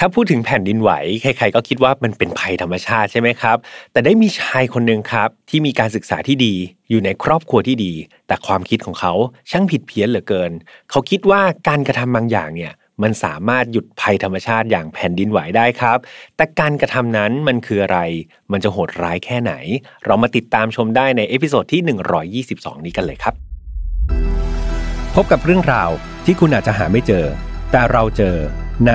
ถ้าพูดถึงแผ่นดินไหวใครๆก็คิดว่ามันเป็นภัยธรรมชาติใช่ไหมครับ แต่ได้มีชายคนหนึ่งครับที่มีการศึกษาที่ดี อยู่ในครอบครัวที่ดี แต่ความคิดของเขาช่างผิดเพี้ยนเหลือเกิน เขาคิดว่าการกระทำบางอย่างเนี่ยมันสามารถหยุดภัยธรรมชาติอย่างแผ่นดินไหวได้ครับ แต่การกระทำนั้นมันคืออะไร มันจะโหดร้ายแค่ไหน เรามาติดตามชมได้ใน episode ที่ 122 นี้กันเลยครับ พบกับเรื่องราวที่คุณอาจจะหาไม่เจอ แต่เราเจอใน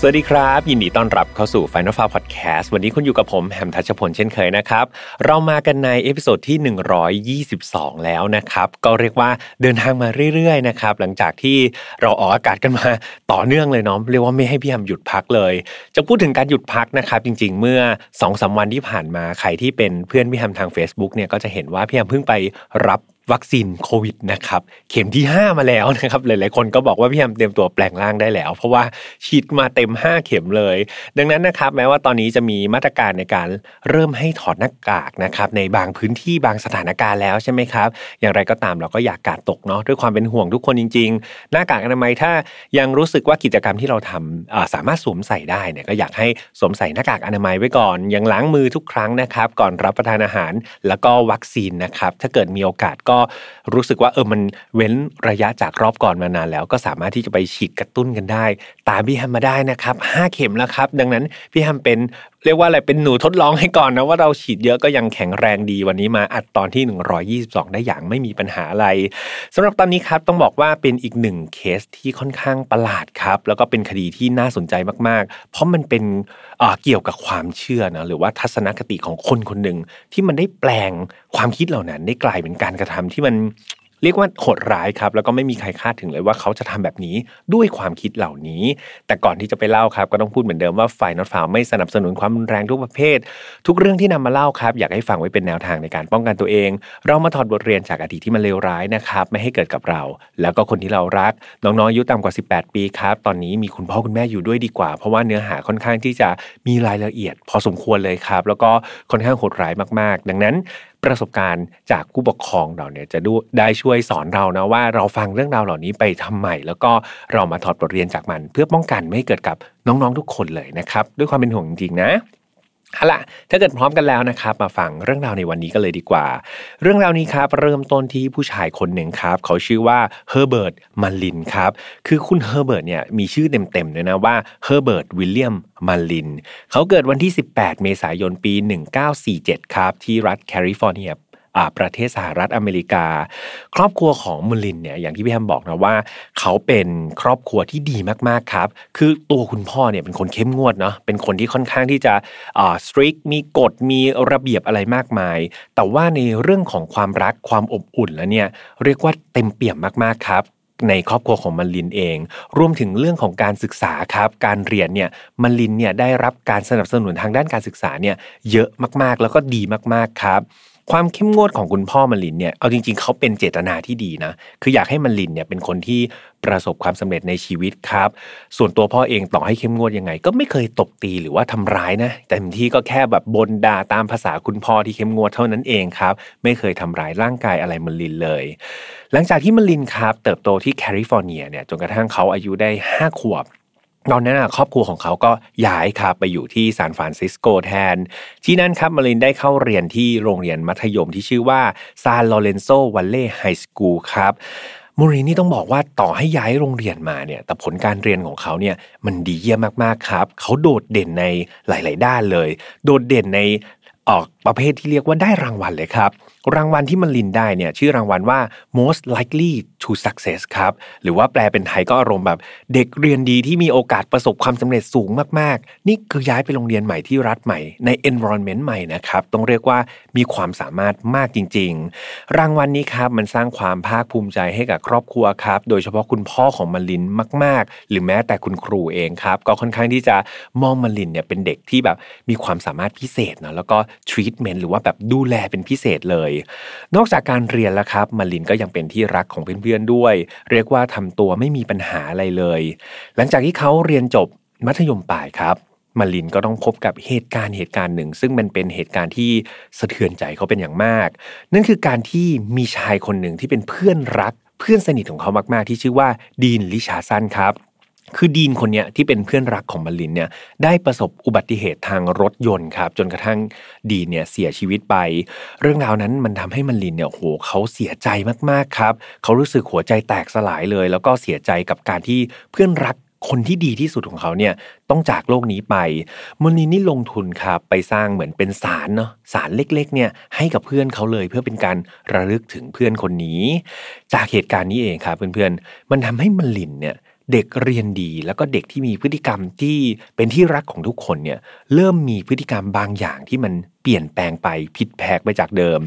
สวัสดีครับ ยินดีต้อนรับเข้าสู่ Final Far Podcast วันนี้คุณอยู่กับผมแฮมทัชพลเช่นเคยนะครับ เรามากันใน episode ที่ 122 แล้วนะครับ ก็เรียกว่าเดินทางมาเรื่อยๆนะครับ หลังจากที่เราออกอากาศกันมาต่อเนื่องเลยเนาะเรียกว่าไม่ให้พี่แฮมหยุดพักเลย จะพูดถึงการหยุดพักนะครับจริง ๆ เมื่อ2อสวันที่ผ่านมาใครที่เป็นเพื่อนพี่แฮมทาง Facebook เนี่ยก็จะเห็นว่าพี่แฮมเพิ่งไปรับ วัคซีนโควิดนะครับเข็มที่ 5 มาแล้วนะครับหลายๆคนก็บอกว่าพี่แฮมเตรียมตัวแปลงร่างได้แล้ว เพราะว่าฉีดมาเต็ม 5 เข็มเลย ดังนั้นนะครับแม้ว่าตอนนี้จะมีมาตรการในการเริ่มให้ถอดหน้ากากนะครับในบางพื้นที่บางสถานการณ์แล้วใช่ไหมครับอย่างไรก็ตามเราก็อยากกาดตกเนาะด้วยความเป็นห่วงทุกคนจริง ๆ หน้ากากอนามัยถ้ายังรู้สึกว่ากิจกรรมที่เราทำสามารถสวมใส่ได้เนี่ยก็อยากให้สวมใส่หน้ากากอนามัยไว้ก่อนยังล้างมือทุกครั้งนะครับก่อนรับประทานอาหารแล้วก็วัคซีนนะครับถ้าเกิดมีโอกาสก็รู้สึกว่าเออมันเว้นระยะจากรอบก่อนมานานแล้ว ก็สามารถที่จะไปฉีดกระตุ้นกันได้ ตามพี่แฮมมาได้นะครับ 5 เข็มแล้วครับ ดังนั้นพี่แฮมเป็นเรียกว่าอะไรเป็นหนูทดลองให้ก่อนนะว่าเราฉีดเยอะก็ยังแข็งแรงดีวันนี้มาอัดตอนที่ 122 ได้อย่างไม่มีปัญหาอะไรสำหรับตอนนี้ครับต้องบอกว่าเป็นอีกหนึ่งเคสที่ค่อนข้างประหลาดครับ แล้วก็เป็นคดีที่น่าสนใจมากๆ เพราะมันเป็นเกี่ยวกับความเชื่อนะหรือว่าทัศนคติของคนคนหนึ่งที่มันได้แปลงความคิดเหล่านั้นได้กลายเป็นการกระทำที่มัน เรียกว่าโหดร้ายครับ แล้วก็ไม่มีใครคาดถึงเลยว่าเขาจะทำแบบนี้ด้วยความคิดเหล่านี้ แต่ก่อนที่จะไปเล่าครับ ก็ต้องพูดเหมือนเดิมว่าฝ่ายนอตฟาวไม่สนับสนุนความรุนแรงทุกประเภท ทุกเรื่องที่นำมาเล่าครับ อยากให้ฟังไว้เป็นแนวทางในการป้องกันตัวเอง เรามาถอดบทเรียนจากอดีตที่มันเลวร้ายนะครับ ไม่ให้เกิดกับเรา แล้วก็คนที่เรารัก น้องๆอายุต่ำกว่า 18 ปีครับ ตอนนี้มีคุณพ่อคุณแม่อยู่ด้วยดีกว่า เพราะว่าเนื้อหาค่อนข้างที่จะมีรายละเอียด พอสมควรเลยครับ แล้วก็ค่อนข้างโหดร้ายมากๆ ดังนั้น ประสบการณ์จากผู้ปกครองเราเนี่ยจะดูได้ช่วยสอนเรานะว่าเราฟังเรื่องราวเหล่านี้ไปทำใหม่แล้วก็เรามาถอดบทเรียนจากมัน เพื่อป้องกันไม่ให้เกิดกับน้องๆทุกคนเลยนะครับ ด้วยความเป็นห่วงจริงๆนะ เอาล่ะถ้าเกิดพร้อมกันแล้วนะครับ มาฟังเรื่องราวในวันนี้กันเลยดีกว่า เรื่องราวนี้ครับเริ่มต้นที่ผู้ชายคนหนึ่งครับ เขาชื่อว่าเฮอร์เบิร์ตมัลลินครับ คือคุณเฮอร์เบิร์ตเนี่ยมีชื่อเต็มๆเลยนะว่าเฮอร์เบิร์ตวิลเลียมมัลลิน เขาเกิดวันที่ 18 เมษายนปี 1947 ครับ ที่รัฐแคลิฟอร์เนีย ประเทศสหรัฐอเมริกา ครอบครัวของมุลินเนี่ยอย่างที่พี่แฮมบอกนะว่า เขาเป็นครอบครัวที่ดีมากๆครับ คือตัวคุณพ่อเนี่ยเป็นคนเข้มงวดเนาะเป็นคนที่ค่อนข้างที่จะสตรีกมีกฎมีระเบียบอะไรมากมาย แต่ว่าในเรื่องของความรักความอบอุ่นแล้วเนี่ยเรียกว่าเต็มเปี่ยมมากๆครับในครอบครัวของมันลินเอง รวมถึงเรื่องของการศึกษาครับ การเรียนเนี่ยมันลินเนี่ยได้รับการสนับสนุนทางด้านการศึกษาเนี่ยเยอะมากๆ แล้วก็ดีมากๆครับ ความเข้มงวดของคุณพ่อมลินเนี่ยเอาจริง ๆเขาเป็นเจตนาที่ดีนะคืออยากให้มลินเนี่ยเป็นคนที่ประสบความสำเร็จในชีวิตครับ ส่วนตัวพ่อเองต่อให้เข้มงวดยังไง ก็ไม่เคยตบตีหรือว่าทำร้ายนะแต่ที่ก็แค่แบบบนด่าตามภาษาคุณพ่อที่เข้มงวดเท่านั้นเองครับ ไม่เคยทำร้ายร่างกายอะไรมลินเลย หลังจากที่มลินครับ เติบโตที่แคลิฟอร์เนียเนี่ยจนกระทั่งเขาอายุได้ 5 ขวบ ตอนนั้นครอบครัวของเขาก็ย้ายครับไปอยู่ที่ซานฟรานซิสโกแทน ที่นั่นครับมัลลินได้เข้าเรียนที่โรงเรียนมัธยมที่ชื่อว่า San Lorenzo Valley High School ครับมัลลินนี่ต้องบอกว่าต่อให้ย้ายโรงเรียนมาเนี่ย แต่ผลการเรียนของเขาเนี่ยมันดีเยี่ยมมากๆครับ เขาโดดเด่นในหลาย ๆ ด้านเลย โดดเด่นในออก ประเภทที่เรียกว่าได้รางวัลเลยครับ รางวัลที่มัลลินได้เนี่ยชื่อรางวัลว่า most likely to success ครับ หรือว่าแปลเป็นไทยก็อารมณ์แบบ เด็กเรียนดีที่มีโอกาสประสบความสำเร็จสูงมากๆ นี่คือย้ายไปโรงเรียนใหม่ที่รัฐใหม่ใน environment ใหม่นะครับ ต้องเรียกว่ามีความสามารถมากจริง ๆ รางวัลนี้ครับมันสร้างความภาคภูมิใจให้กับครอบครัวครับ โดยเฉพาะคุณพ่อของมันลินมาก ๆ หรือแม้แต่คุณครูเองครับ ก็ค่อนข้างที่จะมองมันลินเนี่ยเป็นเด็กที่แบบมีความสามารถพิเศษนะแล้วก็ treat treatment หรือว่าแบบดูแลเป็นพิเศษเลย นอกจากการเรียนแล้วครับมาลินก็ยังเป็นที่รักของเพื่อนๆด้วย เรียกว่าทำตัวไม่มีปัญหาอะไรเลย หลังจากที่เขาเรียนจบมัธยมปลายครับมารินก็ต้องพบกับเหตุการณ์เหตุการณ์หนึ่ง ซึ่งมันเป็นเหตุการณ์ที่สะเทือนใจเขาเป็นอย่างมาก นั่นคือการที่มีชายคนหนึ่งที่เป็นเพื่อนรักเพื่อนสนิทของเขามากๆ ที่ชื่อว่าดีนลิชาซันครับ คือดีนคนเนี้ยที่เป็นเพื่อนรักของมารินเนี่ยได้ประสบอุบัติเหตุทางรถยนต์ครับ จนกระทั่งดีนเนี่ยเสียชีวิตไป เรื่องราวนั้นมันทำให้มารินเนี่ยโหเขาเสียใจมากๆครับ เขารู้สึกหัวใจแตกสลายเลย แล้วก็เสียใจกับการที่เพื่อนรักคนที่ดีที่สุดของเขาเนี่ยต้องจากโลกนี้ไปมารินนี่ลงทุนครับไปสร้างเหมือนเป็นศาลเนาะศาลเล็กๆเนี่ยให้กับเพื่อนเขาเลยเพื่อเป็นการระลึกถึงเพื่อนคนนี้ จากเหตุการณ์นี้เองครับเพื่อนๆมันทำให้มารินเนี่ย เด็กเรียนดี แล้วก็เด็กที่มีพฤติกรรมที่เป็นที่รักของทุกคนเนี่ยเริ่มมีพฤติกรรมบางอย่างที่มันเปลี่ยนแปลงไปผิดแผกไปจากเดิม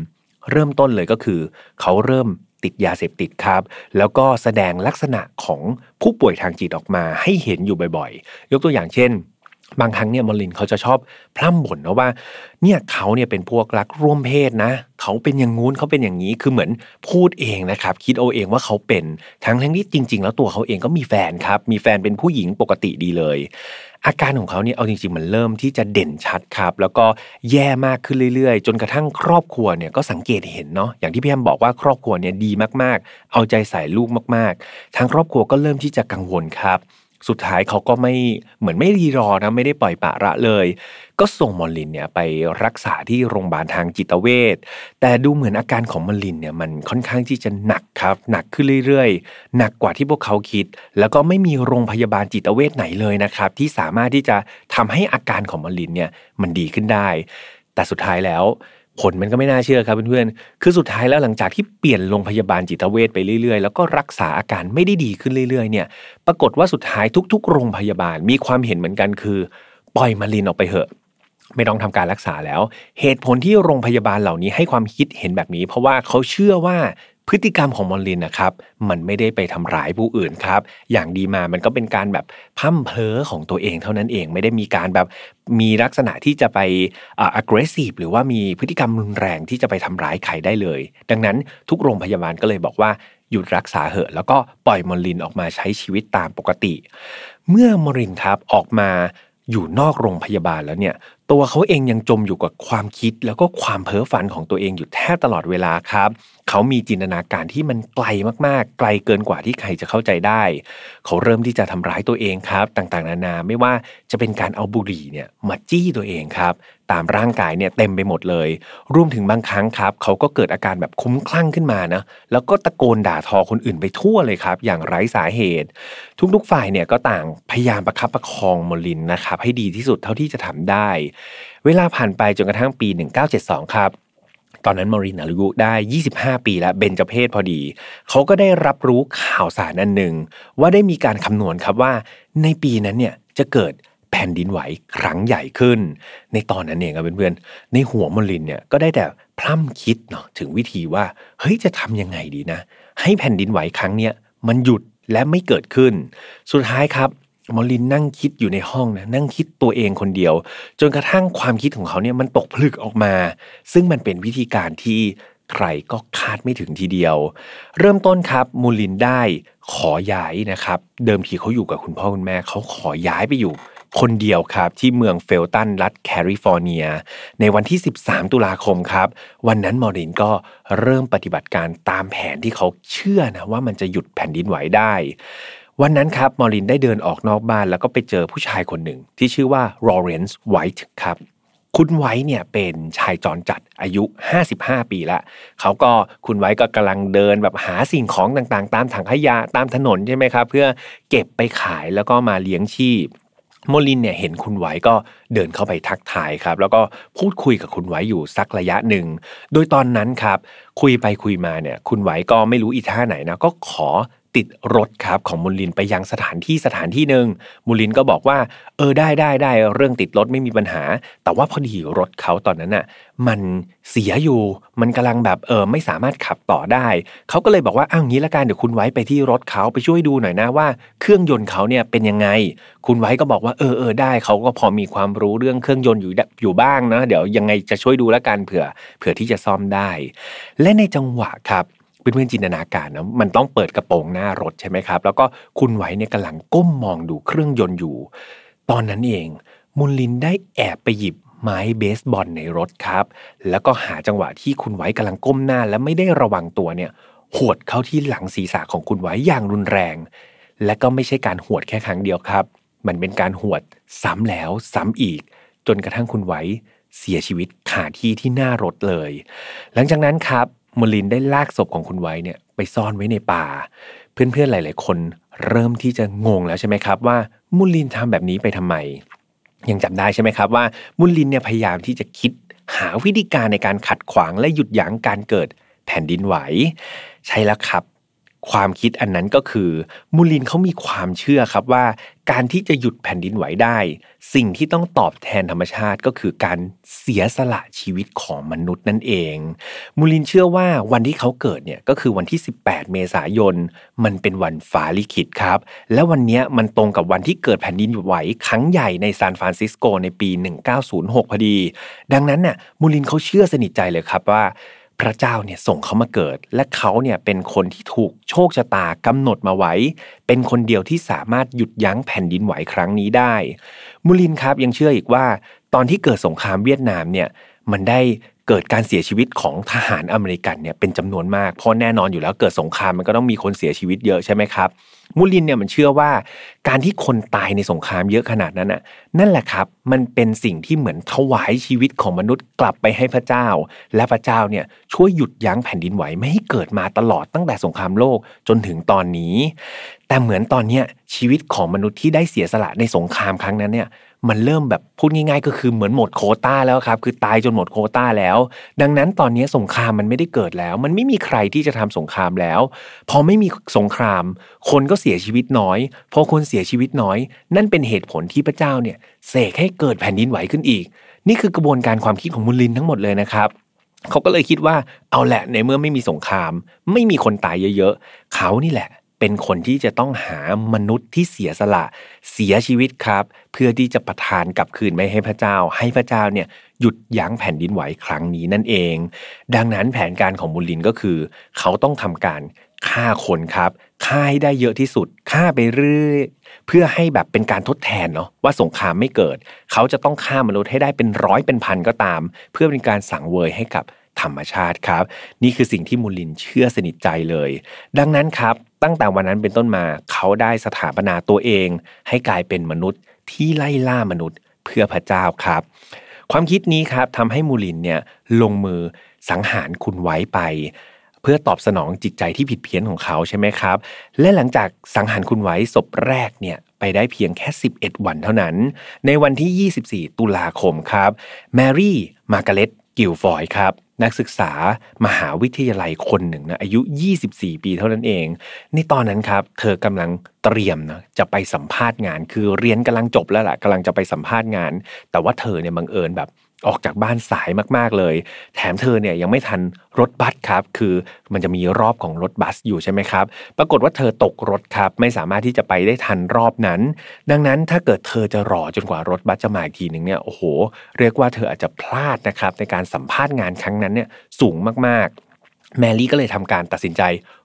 เริ่มต้นเลยก็คือ เขาเริ่มติดยาเสพติดครับ แล้วก็แสดงลักษณะของผู้ป่วยทางจิตออกมาให้เห็นอยู่บ่อย ๆ ยกตัวอย่างเช่น บางครั้งเนี่ยมอลินเขาจะชอบพร่ำบ่นนะว่า เนี่ยเขาเนี่ยเป็นพวกรักร่วมเพศนะ เขาเป็นอย่างงู้นเขาเป็นอย่างนี้คือเหมือนพูดเองนะครับ คิดเอาเองว่าเขาเป็นทั้งทั้งที่จริง ๆ แล้วตัวเขาเองก็มีแฟนครับ มีแฟนเป็นผู้หญิงปกติดีเลย อาการของเขาเนี่ยเอาจริง ๆ มันเริ่มที่จะเด่นชัดครับ แล้วก็แย่มากขึ้นเรื่อยๆ จนกระทั่งครอบครัวเนี่ยก็สังเกตเห็นเนาะอย่างที่พี่แอมบอกว่าครอบครัวเนี่ยดีมากๆ เอาใจใส่ลูกมาก ๆ ทางครอบครัวก็เริ่มที่จะกังวลครับ สุดท้ายเขาก็ไม่เหมือนไม่รีรอนะไม่ได้ปล่อยปะระเลย ก็ส่งมอลลินเนี่ยไปรักษาที่โรงพยาบาลทางจิตเวชแต่ดูเหมือนอาการของมอลลินเนี่ยมันค่อนข้างที่จะหนักครับ หนักขึ้นเรื่อยๆ หนักกว่าที่พวกเขาคิด แล้วก็ไม่มีโรงพยาบาลจิตเวชไหนเลยนะครับ ที่สามารถที่จะทำให้อาการของมอลลินเนี่ยมันดีขึ้นได้ แต่สุดท้ายแล้ว ผลมันก็ไม่น่าเชื่อครับเพื่อนๆ คือสุดท้ายแล้วหลังจากที่เปลี่ยนโรงพยาบาลจิตเวชไปเรื่อยๆ แล้วก็รักษาอาการไม่ได้ดีขึ้นเรื่อยๆ เนี่ย ปรากฏว่าสุดท้ายทุก ๆ โรงพยาบาลมีความเห็นเหมือนกันคือ ปล่อยมารินออกไปเถอะ ไม่ต้องทำการรักษาแล้ว เหตุผลที่โรงพยาบาลเหล่านี้ให้ความคิดเห็นแบบนี้ เพราะว่าเขาเชื่อว่า พฤติกรรมของมอลลินนะครับมันไม่ได้ไปทำร้ายผู้อื่นครับ อย่างดีมามันก็เป็นการแบบพั่มเพ้อของตัวเองเท่านั้นเองไม่ได้มีการแบบมีลักษณะที่จะไปอ่า aggressive หรือว่ามีพฤติกรรมรุนแรงที่จะไปทำร้ายใครได้เลย ดังนั้นทุกโรงพยาบาลก็เลยบอกว่าหยุดรักษาเหอะ แล้วก็ปล่อยมอลลินออกมาใช้ชีวิตตามปกติ เมื่อมอลลินครับออกมาอยู่นอกโรงพยาบาลแล้วเนี่ย ตัวเขาเองยังจมอยู่กับความคิดแล้วก็ความเพ้อฝันของตัวเองอยู่แทบตลอดเวลาครับ เขามีจินตนาการที่มันไกลมากๆ ไกลเกินกว่าที่ใครจะเข้าใจได้ เขาเริ่มที่จะทำร้ายตัวเองครับ ต่างๆ นานาไม่ว่าจะเป็นการเอาบุหรี่เนี่ยมาจี้ตัวเองครับตามร่างกายเนี่ยเต็มไปหมดเลย รวมถึงบางครั้งครับ เขาก็เกิดอาการแบบคุ้มคลั่งขึ้นมานะแล้วก็ตะโกนด่าทอคนอื่นไปทั่วเลยครับ อย่างไร้สาเหตุ ทุกๆฝ่ายเนี่ยก็ต่างพยายามประคับประคองมลินนะครับ ให้ดีที่สุดเท่าที่จะทำได้ เวลาผ่านไปจนกระทั่งปี 1972 ครับ ตอนนั้นมอรินอายุได้ 25 ปีแล้วเบนจเพศพอดี เขาก็ได้รับรู้ข่าวสารนันหนึ่ง ว่าได้มีการคำนวณครับว่าในปีนั้นเนี่ยจะเกิดแผ่นดินไหวครั้งใหญ่ขึ้น ในตอนนั้นเองครับเพื่อนๆในหัวมอรินเนี่ยก็ได้แต่พร่ำคิดเนาะถึงวิธีว่าเฮ้ยจะทำยังไงดีนะ ให้แผ่นดินไหวครั้งเนี้ยมันหยุดและไม่เกิดขึ้น สุดท้ายครับ มุลลินนั่งคิดอยู่ในห้องนะนั่งคิดตัวเองคนเดียว จนกระทั่งความคิดของเขาเนี่ยมันตกผลึกออกมา ซึ่งมันเป็นวิธีการที่ใครก็คาดไม่ถึงทีเดียว เริ่มต้นครับมุลลินได้ขอย้ายนะครับ เดิมทีเขาอยู่กับคุณพ่อคุณแม่เขาขอย้ายไปอยู่คนเดียวครับที่เมืองเฟลตันรัฐแคลิฟอร์เนีย ในวันที่ 13 ตุลาคมครับ วันนั้นมุลลินก็เริ่มปฏิบัติการตามแผนที่เขาเชื่อนะว่ามันจะหยุดแผ่นดินไหวได้ วันนั้นครับมุลลินได้เดินออกนอกบ้านแล้วก็ไปเจอผู้ชายคนหนึ่ง ที่ชื่อว่าลอเรนซ์ไวท์ครับคุณไวท์เนี่ยเป็นชายจรจัดอายุ 55 ปีละเขาก็คุณไวท์ก็กำลังเดินแบบหาสิ่งของต่างๆ ตามถังขยะตามถนนใช่ไหมครับ เพื่อเก็บไปขายแล้วก็มาเลี้ยงชีพโมลินเนี่ยเห็นคุณไว้ก็เดินเข้าไปทักทายครับ แล้วก็พูดคุยกับคุณไว้อยู่สักระยะหนึ่ง โดยตอนนั้นครับ คุยไปคุยมาเนี่ย คุณไว้ก็ไม่รู้อีท่าไหนนะก็ขอ ติดรถครับของมูลินไปยังสถานที่สถานที่หนึ่งมูลินก็บอกว่า เออได้ได้ได้เรื่องติดรถไม่มีปัญหา แต่ว่าพอดีรถเขาตอนนั้นน่ะ มันเสียอยู่มันกำลังแบบเออไม่สามารถขับต่อได้ เขาก็เลยบอกว่าอ้าวงี้ละกันเดี๋ยวคุณไว้ไปที่รถเขาไปช่วยดูหน่อยนะว่า เครื่องยนต์เขาเนี่ยเป็นยังไง คุณไว้ก็บอกว่าเออเออได้เขาก็พอมีความรู้เรื่องเครื่องยนต์อยู่อยู่บ้างนะ เดี๋ยวยังไงจะช่วยดูล้วกันเผื่อ เผื่อที่จะซ่อมได้ และในจังหวะครับ เพื่อนๆจินตนาการนะมันต้องเปิดกระโปรงหน้ารถใช่ไหมครับ แล้วก็คุณไว้เนี่ยกำลังก้มมองดูเครื่องยนต์อยู่ ตอนนั้นเองมุนลินได้แอบไปหยิบไม้เบสบอลในรถครับ แล้วก็หาจังหวะที่คุณไว้กำลังก้มหน้า และไม่ได้ระวังตัวเนี่ยหวดเข้าที่หลังศีรษะของคุณไว้อย่างรุนแรง และก็ไม่ใช่การหวดแค่ครั้งเดียวครับ มันเป็นการหวดซ้ำแล้วซ้ำอีก จนกระทั่งคุณไว้เสียชีวิตขาที่ที่หน้ารถเลย หลังจากนั้นครับ มูลินได้ลากศพของคุณไว้เนี่ยไปซ่อนไว้ในป่า เพื่อนๆหลาย ๆ คนเริ่มที่จะงงแล้วใช่ไหมครับ ว่ามูลินทำแบบนี้ไปทำไม ยังจำได้ใช่ไหมครับว่ามูลินเนี่ยพยายามที่จะคิดหาวิธีการในการขัดขวางและหยุดยั้งการเกิดแผ่นดินไหว ใช่แล้วครับ ความคิดอันนั้นก็คือ มูลินเขามีความเชื่อครับว่า การที่จะหยุดแผ่นดินไหวได้ สิ่งที่ต้องตอบแทนธรรมชาติก็คือการเสียสละชีวิตของมนุษย์นั่นเอง มูลินเชื่อว่าวันที่เขาเกิดเนี่ยก็คือวันที่ 18 เมษายน มันเป็นวันฟ้าลิขิตครับ และวันนี้มันตรงกับวันที่เกิดแผ่นดินไหวครั้งใหญ่ในซานฟรานซิสโกในปี 1906 พอดี ดังนั้นน่ะมุลลินเขาเชื่อสนิทใจเลยครับว่า พระเจ้าเนี่ยส่งเขามาเกิด และเขาเนี่ยเป็นคนที่ถูกโชคชะตากำหนดมาไว้ เป็นคนเดียวที่สามารถหยุดยั้งแผ่นดินไหวครั้งนี้ได้ มุลลินครับยังเชื่ออีกว่า ตอนที่เกิดสงครามเวียดนามเนี่ยมันได้ เกิดการเสียชีวิตของทหารอเมริกันเนี่ยเป็นจำนวนมาก เพราะแน่นอนอยู่แล้วเกิดสงครามมันก็ต้องมีคนเสียชีวิตเยอะใช่ไหมครับมูลินเนี่ยมันเชื่อว่า การที่คนตายในสงครามเยอะขนาดนั้นน่ะนั่นแหละครับ มันเป็นสิ่งที่เหมือนถวายชีวิตของมนุษย์กลับไปให้พระเจ้า และพระเจ้าเนี่ยช่วยหยุดยั้งแผ่นดินไหวไม่ให้เกิดมาตลอดตั้งแต่สงครามโลกจนถึงตอนนี้ แต่เหมือนตอนเนี้ยชีวิตของมนุษย์ที่ได้เสียสละในสงครามครั้งนั้นเนี่ย มันเริ่มแบบพูดง่ายๆ ก็คือเหมือนหมดโคต้าแล้วครับ คือตายจนหมดโคต้าแล้ว ดังนั้นตอนนี้สงครามมันไม่ได้เกิดแล้ว มันไม่มีใครที่จะทำสงครามแล้ว พอไม่มีสงคราม คนก็เสียชีวิตน้อย พอคนเสียชีวิตน้อย นั่นเป็นเหตุผลที่พระเจ้าเนี่ยเสกให้เกิดแผ่นดินไหวขึ้นอีก นี่คือกระบวนการความคิดของมุลินทั้งหมดเลยนะครับเขาก็เลยคิดว่าเอาแหละในเมื่อไม่มีสงคราม ไม่มีคนตายเยอะๆเขานี่แหละ เป็นคนที่จะต้องหามนุษย์ที่เสียสละเสียชีวิตครับ เพื่อที่จะประทานกลับคืนไม่ให้พระเจ้า ให้พระเจ้าเนี่ยหยุดยั้งแผ่นดินไหวครั้งนี้นั่นเอง ดังนั้นแผนการของมูลินก็คือ เขาต้องทำการฆ่าคนครับฆ่าให้ได้เยอะที่สุดฆ่าไปเรื่อยเพื่อให้แบบเป็นการทดแทนเนาะว่าสงครามไม่เกิด เขาจะต้องฆ่ามนุษย์ให้ได้เป็นร้อยเป็นพันก็ตาม เพื่อเป็นการสั่งเวยให้กับธรรมชาติครับ นี่คือสิ่งที่มูลินเชื่อสนิทใจเลย ดังนั้นครับ ตั้งแต่วันนั้นเป็นต้นมาเขาได้สถาปนาตัวเอง ให้กลายเป็นมนุษย์ที่ไล่ล่ามนุษย์เพื่อพระเจ้าครับ ความคิดนี้ครับทำให้มูลินเนี่ยลงมือสังหารคุณไว้ไป เพื่อตอบสนองจิตใจที่ผิดเพี้ยนของเขาใช่ไหมครับ และหลังจากสังหารคุณไว้ศพแรกเนี่ยไปได้เพียงแค่ 11 วันเท่านั้น ในวันที่ 24 ตุลาคมครับ แมรี่ มาร์กาเร็ต กิลฟอยครับ นักศึกษามหาวิทยาลัยคนหนึ่งนะอายุ 24 ปีเท่านั้นเอง ในตอนนั้นครับ เธอกำลังเตรียมนะจะไปสัมภาษณ์งาน คือเรียนกำลังจบแล้วแหละกำลังจะไปสัมภาษณ์งาน แต่ว่าเธอเนี่ยบังเอิญแบบ ออกจากบ้านสายมากๆเลย แถมเธอเนี่ยยังไม่ทันรถบัสครับ คือมันจะมีรอบของรถบัสอยู่ใช่ไหมครับ ปรากฏว่าเธอตกรถครับ ไม่สามารถที่จะไปได้ทันรอบนั้น ดังนั้นถ้าเกิดเธอจะรอจนกว่ารถบัสจะมาอีกทีหนึ่งเนี่ยโอ้โห เรียกว่าเธออาจจะพลาดนะครับในการสัมภาษณ์งานครั้งนั้นเนี่ยสูงมากๆแมรี่ก็เลยทำการตัดสินใจ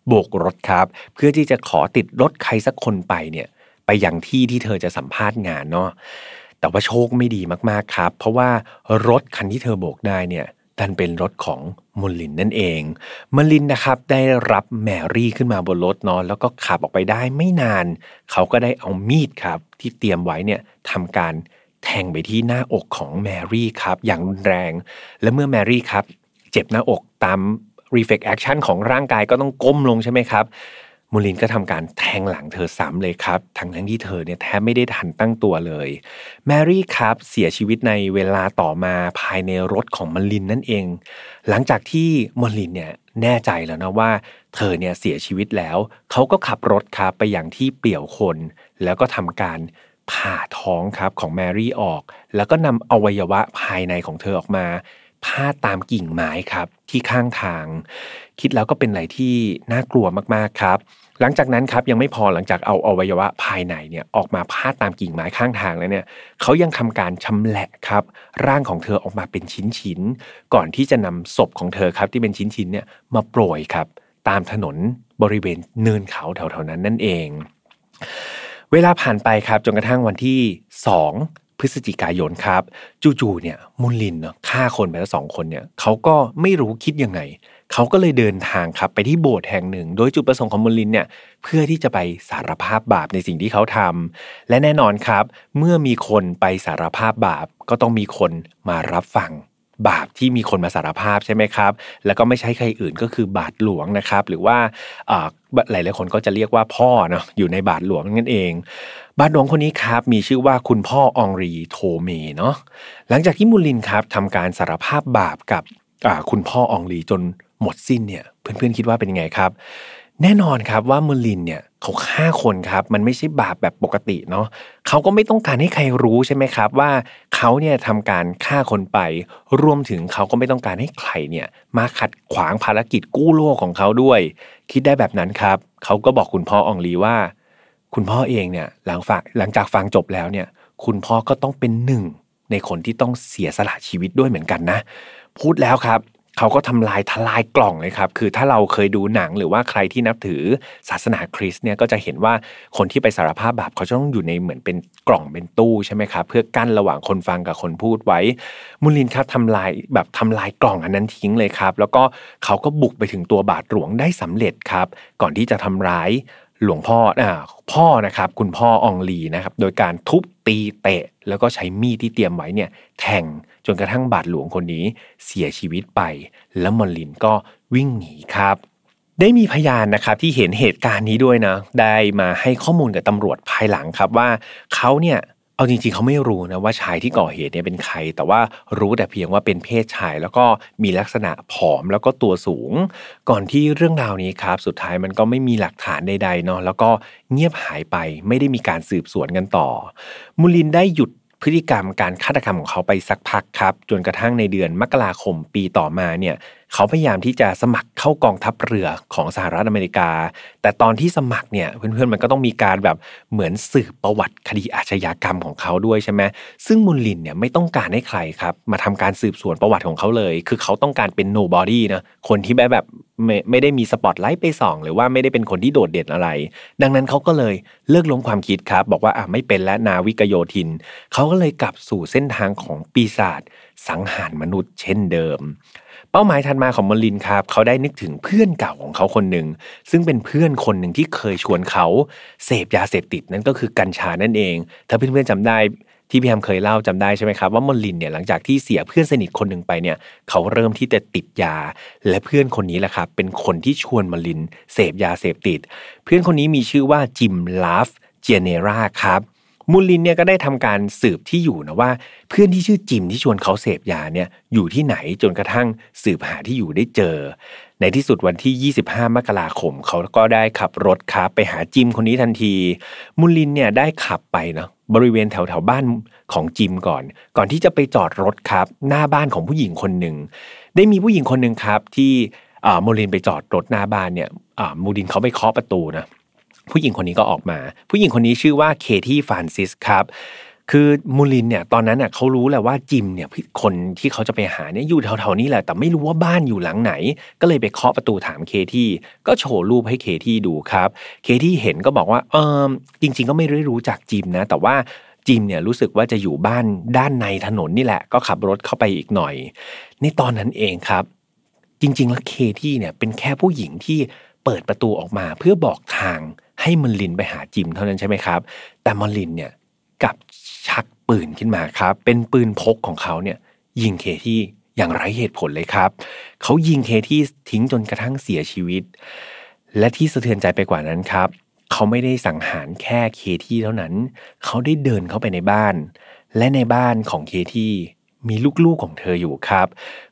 โบกรถครับ เพื่อที่จะขอติดรถใครสักคนไปเนี่ย ไปยังที่ที่เธอจะสัมภาษณ์งานเนาะ แต่ว่าโชคไม่ดีมากๆครับ เพราะว่ารถคันที่เธอโบกได้เนี่ยดันเป็นรถของมุลลินนั่นเองมุลลินนะครับได้รับแมรี่ขึ้นมาบนรถเนาะแล้วก็ขับออกไปได้ไม่นาน เขาก็ได้เอามีดครับ ที่เตรียมไว้เนี่ยทำการแทงไปที่หน้าอกของแมรี่ครับอย่างรุนแรง และเมื่อแมรี่ครับ เจ็บหน้าอกตาม reflex action ของร่างกายก็ต้องก้มลงใช่ไหมครับ มูลินก็ทำการแทงหลังเธอซ้ำเลยครับ ทั้งทั้งที่เธอเนี่ยแทบไม่ได้ทันตั้งตัวเลย แมรี่ครับเสียชีวิตในเวลาต่อมาภายในรถของมลินนั่นเอง หลังจากที่มลินเนี่ยแน่ใจแล้วนะว่า เธอเนี่ยเสียชีวิตแล้ว เขาก็ขับรถครับไปอย่างที่เปี่ยวคน แล้วก็ทำการผ่าท้องครับของแมรี่ออก แล้วก็นำอวัยวะภายในของเธอออกมาพาดตามกิ่งไม้ครับที่ข้างทาง คิดแล้วก็เป็นอะไรที่น่ากลัวมากๆครับ หลังจากนั้นครับยังไม่พอหลังจากเอาอวัยวะภายในเนี่ยออกมาพาดตามกิ่งไม้ข้างทางแล้วเนี่ยเขายังทำการชำแหละครับ ร่างของเธอออกมาเป็นชิ้นๆก่อนที่จะนำศพของเธอครับที่เป็นชิ้นๆเนี่ยมาโปรยครับ ตามถนนบริเวณเนินเขาแถวๆนั้นนั่นเอง เวลาผ่านไปครับจนกระทั่งวันที่ 2พฤศจิกายนครับ จู่ๆเนี่ยมุนลินเนาะฆ่าคนไปแล้วสองคนเนี่ยเขาก็ไม่รู้คิดยังไง เขาก็เลยเดินทางครับไปที่โบสถ์แห่งหนึ่ง โดยจุดประสงค์ของมุนลินเนี่ยเพื่อที่จะไปสารภาพบาปในสิ่งที่เขาทำและแน่นอนครับ เมื่อมีคนไปสารภาพบาปก็ต้องมีคนมารับฟังบาปที่มีคนมาสารภาพใช่ไหมครับ แล้วก็ไม่ใช่ใครอื่นก็คือบาทหลวงนะครับ หรือว่าหลายหลายคนก็จะเรียกว่าพ่อเนาะอยู่ในบาทหลวงนั่นเอง บาทหลวงคนนี้ครับมีชื่อว่าคุณพ่อองรีโทเมเนาะหลังจากที่มุลินครับทำการสารภาพบาปกับคุณพ่อองรีจน หมดสิ้นเนี่ยเพื่อนๆคิดว่าเป็นยังไงครับ แน่นอนครับว่ามุลินเนี่ยเขาฆ่าคนครับ มันไม่ใช่บาปแบบปกติเนาะเขาก็ไม่ต้องการให้ใครรู้ใช่ไหมครับ ว่าเขาเนี่ยทำการฆ่าคนไป รวมถึงเขาก็ไม่ต้องการให้ใครเนี่ยมาขัดขวางภารกิจกู้โลกของเขาด้วย คิดได้แบบนั้นครับเขาก็บอกคุณพ่อองลีว่า คุณพ่อเองเนี่ยหลังฝากหลังจากฟังจบแล้วเนี่ยคุณพ่อก็ต้องเป็นหนึ่งในคนที่ต้องเสียสละชีวิตด้วยเหมือนกันนะ พูดแล้วครับ เขาก็ทำลายทลายกล่องเลยครับ คือถ้าเราเคยดูหนังหรือว่าใครที่นับถือศาสนาคริสต์เนี่ยก็จะเห็นว่าคนที่ไปสารภาพบาปเขาจะต้องอยู่ในเหมือนเป็นกล่องเป็นตู้ใช่ไหมครับเพื่อกั้นระหว่างคนฟังกับคนพูดไว้ มุลินครับทำลายแบบทำลายกล่องอันนั้นทิ้งเลยครับ แล้วก็เขาก็บุกไปถึงตัวบาทหลวงได้สำเร็จครับ ก่อนที่จะทำร้าย หลวงพ่ออ่าพ่อนะครับ คุณพ่อองลีนะครับ โดยการทุบตีเตะ แล้วก็ใช้มีดที่เตรียมไว้เนี่ย แทงจนกระทั่งบาดหลวงคนนี้เสียชีวิตไป แล้วมอลลินก็วิ่งหนีครับ ได้มีพยานนะครับที่เห็นเหตุการณ์นี้ด้วยนะ ได้มาให้ข้อมูลกับตำรวจภายหลังครับว่าเขาเนี่ย เอาจริงๆเขาไม่รู้นะว่าชายที่ก่อเหตุเนี่ยเป็นใคร แต่ว่ารู้แต่เพียงว่าเป็นเพศชาย แล้วก็มีลักษณะผอมแล้วก็ตัวสูง ก่อนที่เรื่องราวนี้ครับ สุดท้ายมันก็ไม่มีหลักฐานใดๆเนาะแล้วก็เงียบหายไปไม่ได้มีการสืบสวนกันต่อ มูลินได้หยุดพฤติกรรมการฆาตกรรมของเขาไปสักพักครับ จนกระทั่งในเดือนมกราคมปีต่อมาเนี่ยเขาพยายามที่จะสมัครเข้ากองทัพเรือของสหรัฐอเมริกา แต่ตอนที่สมัครเนี่ยเพื่อนๆมันก็ต้องมีการแบบเหมือนสืบประวัติคดีอาชญากรรมของเขาด้วยใช่ไหมซึ่งมุลลินเนี่ยไม่ต้องการให้ใครครับ มาทำการสืบสวนประวัติของเขาเลย คือเขาต้องการเป็น nobody นะคนที่แบบแบบไม่ไม่ได้มีสปอตไลท์ไปส่อง หรือว่าไม่ได้เป็นคนที่โดดเด่นอะไร ดังนั้นเขาก็เลยเลิกล้มความคิดครับ บอกว่าอะไม่เป็นละนาวิกโยธิน เขาก็เลยกลับสู่เส้นทางของปีศาจสังหารมนุษย์เช่นเดิม ป้าหมายถัดมาของมอลินครับ เขาได้นึกถึงเพื่อนเก่าของเขาคนหนึ่งซึ่งเป็นเพื่อนคนหนึ่งที่เคยชวนเขาเสพยาเสพติดนั่นก็คือกัญชานั่นเอง ถ้าเพื่อนๆจำได้ที่พี่แฮมเคยเล่าจำได้ใช่ไหมครับว่ามอลินเนี่ยหลังจากที่เสียเพื่อนสนิทคนหนึ่งไปเนี่ยเขาเริ่มที่จะติดยา และเพื่อนคนนี้แหละครับเป็นคนที่ชวนมอลินเสพยาเสพติด เพื่อนคนนี้มีชื่อว่าจิมลาฟเจเนราครับ มูลินเนี่ยก็ได้ทำการสืบที่อยู่นะว่า เพื่อนที่ชื่อจิมที่ชวนเขาเสพยาเนี่ยอยู่ที่ไหนจนกระทั่งสืบหาที่อยู่ได้เจอ ในที่สุดวันที่ 25 มกราคม เขาก็ได้ขับรถครับไปหาจิมคนนี้ทันที มูลินเนี่ยได้ขับไปเนาะบริเวณแถวแถวบ้านของจิมก่อน ก่อนที่จะไปจอดรถครับ หน้าบ้านของผู้หญิงคนหนึ่งได้มีผู้หญิงคนหนึ่งครับที่มูลินไปจอดรถหน้าบ้านเนี่ยมูลินเขาไปเคาะประตูนะ ผู้หญิงคนนี้ก็ออกมา ผู้หญิงคนนี้ชื่อว่าเคที่ฟานซิสครับคือมูลินเนี่ยตอนนั้นน่ะเขารู้แหละว่าจิมเนี่ยคนที่เขาจะไปหาเนี่ยอยู่แถวๆนี้แหละแต่ไม่รู้ว่าบ้านอยู่หลังไหน ก็เลยไปเคาะประตูถามเคที่ก็โชว์รูปให้เคที่ดูครับ เคที่เห็นก็บอกว่าเออจริง ๆ ก็ไม่ได้รู้จักจิมนะ แต่ว่าจิมเนี่ยรู้สึกว่าจะอยู่บ้านด้านในถนนนี่แหละ ก็ขับรถเข้าไปอีกหน่อย ในตอนนั้นเองครับ จริง ๆ แล้วเคที่เนี่ยเป็นแค่ผู้หญิงที่เปิดประตูออกมาเพื่อบอกทาง ให้มอลินไปหาจิมเท่านั้นใช่ไหมครับ แต่มอลินเนี่ยกับชักปืนขึ้นมาครับ เป็นปืนพกของเขาเนี่ยยิงเคที่อย่างไร้เหตุผลเลยครับ เขายิงเคที่ทิ้งจนกระทั่งเสียชีวิต และที่สะเทือนใจไปกว่านั้นครับ เขาไม่ได้สังหารแค่เคที่เท่านั้น เขาได้เดินเข้าไปในบ้าน และในบ้านของเคที่มีลูกๆของเธออยู่ครับ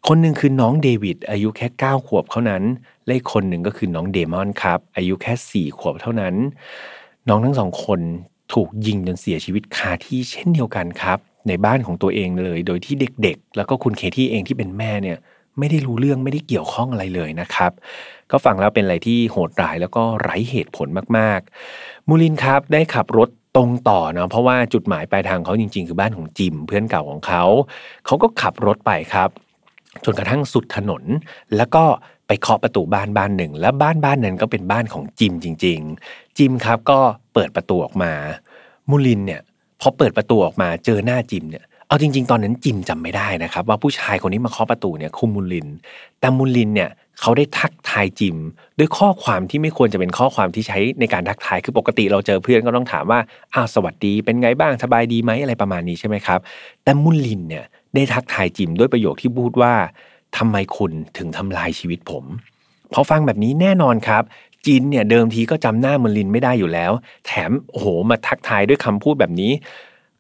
คนหนึ่งคือน้องเดวิดอายุแค่ 9 ขวบเท่านั้น และคนหนึ่งก็คือน้องเดมอนครับ อายุแค่4ขวบเท่านั้น น้องทั้งสองคนถูกยิงจนเสียชีวิตคาที่เช่นเดียวกันครับ ในบ้านของตัวเองเลย โดยที่เด็กๆ แล้วก็คุณเคที่เองที่เป็นแม่เนี่ยไม่ได้รู้เรื่องไม่ได้เกี่ยวข้องอะไรเลยนะครับ ก็ฟังแล้วเป็นอะไรที่โหดร้ายแล้วก็ไร้เหตุผลมากๆ มูลินครับได้ขับรถตรงต่อเนาะเพราะว่าจุดหมายปลายทางเขาจริง ๆ คือบ้านของจิมเพื่อนเก่าของเขา เขาก็ขับรถไปครับ จนกระทั่งสุดถนน แล้วก็ ไปเคาะประตูบ้านบ้านหนึ่ง และบ้านบ้านนั้นก็เป็นบ้านของจิมจริง ๆ จิมครับก็เปิดประตูออกมา มูลินเนี่ยพอเปิดประตูออกมาเจอหน้าจิมเนี่ยเอาจริง ๆ ตอนนั้นจิมจำไม่ได้นะครับ ว่าผู้ชายคนนี้มาเคาะประตูเนี่ยคุมุลลิน แต่มุลลินเนี่ยเขาได้ทักทายจิม ด้วยข้อความที่ไม่ควรจะเป็นข้อความที่ใช้ในการทักทายคือปกติเราเจอเพื่อนก็ต้องถามว่าอ้าวสวัสดี เป็นไงบ้างสบายดีไหมอะไรประมาณนี้ใช่ไหมครับ แต่มุลลินเนี่ยได้ทักทายจิมด้วยประโยคที่พูดว่า ทำไมคุณถึงทำลายชีวิตผมพอฟังแบบนี้แน่นอนครับ จินเนี่ยเดิมทีก็จำหน้ามุลลินไม่ได้อยู่แล้ว แถมโอ้โหมาทักทายด้วยคำพูดแบบนี้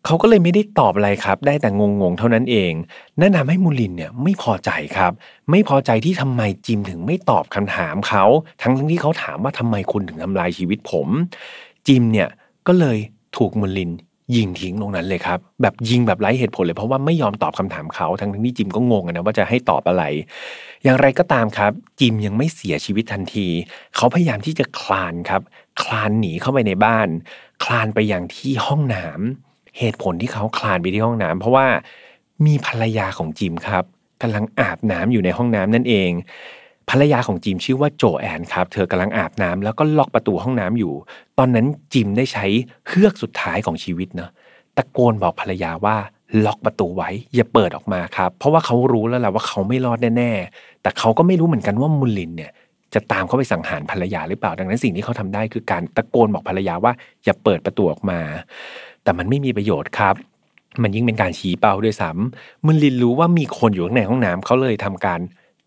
เขาก็เลยไม่ได้ตอบอะไรครับ ได้แต่งงๆเท่านั้นเองนั่นทำให้มูลินเนี่ยไม่พอใจครับ ไม่พอใจที่ทำไมจิมถึงไม่ตอบคำถามเขา ทั้งที่เขาถามว่าทำไมคุณถึงทำลายชีวิตผม จิมเนี่ยก็เลยถูกมูลิน ยิงทิ้งตรงนั้นเลยครับ แบบยิงแบบไร้เหตุผลเลยเพราะว่าไม่ยอมตอบคำถามเขาทั้งที่จิมก็งงนะว่าจะให้ตอบอะไร อย่างไรก็ตามครับ จิมยังไม่เสียชีวิตทันที เขาพยายามที่จะคลานครับ คลานหนีเข้าไปในบ้าน คลานไปอย่างที่ห้องน้ำเหตุผลที่เขาคลานไปที่ห้องน้ำเพราะว่ามีภรรยาของจิมครับกำลังอาบน้ำอยู่ในห้องน้ำนั่นเอง ภรรยาของจิมชื่อว่าโจแอนครับ เธอกำลังอาบน้ำแล้วก็ล็อกประตูห้องน้ำอยู่ ตอนนั้นจิมได้ใช้เฮือกสุดท้ายของชีวิตเนาะตะโกนบอกภรรยาว่าล็อกประตูไว้ อย่าเปิดออกมาครับ เพราะว่าเขารู้แล้วแหละว่าเขาไม่รอดแน่ๆแต่เขาก็ไม่รู้เหมือนกันว่ามุลินเนี่ยจะตามเขาไปสังหารภรรยาหรือเปล่า ดังนั้นสิ่งที่เขาทำได้คือการตะโกนบอกภรรยาว่าอย่าเปิดประตูออกมา แต่มันไม่มีประโยชน์ครับ มันยิ่งเป็นการชี้เป้าด้วยซ้ำมันลินรู้ว่ามีคนอยู่ข้างในห้องน้ำเขาเลยทำการ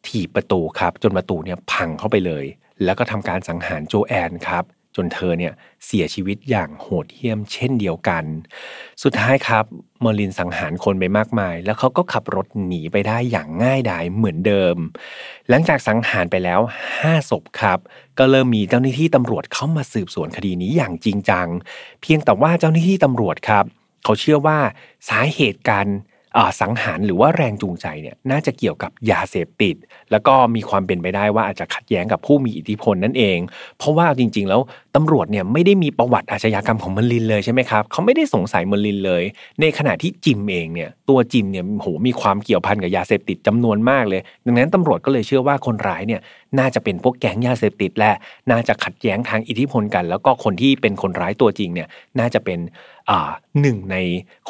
ถีบประตูครับ จนประตูเนี่ยพังเข้าไปเลย แล้วก็ทำการสังหารโจแอนครับ จนเธอเนี่ยเสียชีวิตอย่างโหดเหี้ยมเช่นเดียวกัน สุดท้ายครับมอลินสังหารคนไปมากมาย แล้วเขาก็ขับรถหนีไปได้อย่างง่ายดายเหมือนเดิม หลังจากสังหารไปแล้ว 5 ศพครับ ก็เริ่มมีเจ้าหน้าที่ตำรวจเข้ามาสืบสวนคดีนี้อย่างจริงจัง เพียงแต่ว่าเจ้าหน้าที่ตำรวจครับ เขาเชื่อว่าสาเหตุการ สังหารหรือว่าแรงจูงใจเนี่ยน่าจะเกี่ยวกับยาเสพติด แล้วก็มีความเป็นไปได้ว่าอาจจะขัดแย้งกับผู้มีอิทธิพลนั่นเอง เพราะว่าจริง ๆ แล้วตำรวจเนี่ยไม่ได้มีประวัติอาชญากรรมของมลินเลยใช่ไหมครับเขาไม่ได้สงสัยมลินเลย ในขณะที่จิมเองเนี่ยตัวจิมเนี่ยโหมีความเกี่ยวพันกับยาเสพติดจำนวนมากเลย ดังนั้นตำรวจก็เลยเชื่อว่าคนร้ายเนี่ยน่าจะเป็นพวกแก๊งยาเสพติดและน่าจะขัดแย้งทางอิทธิพลกัน แล้วก็คนที่เป็นคนร้ายตัวจริงเนี่ยน่าจะเป็นหนึ่งใน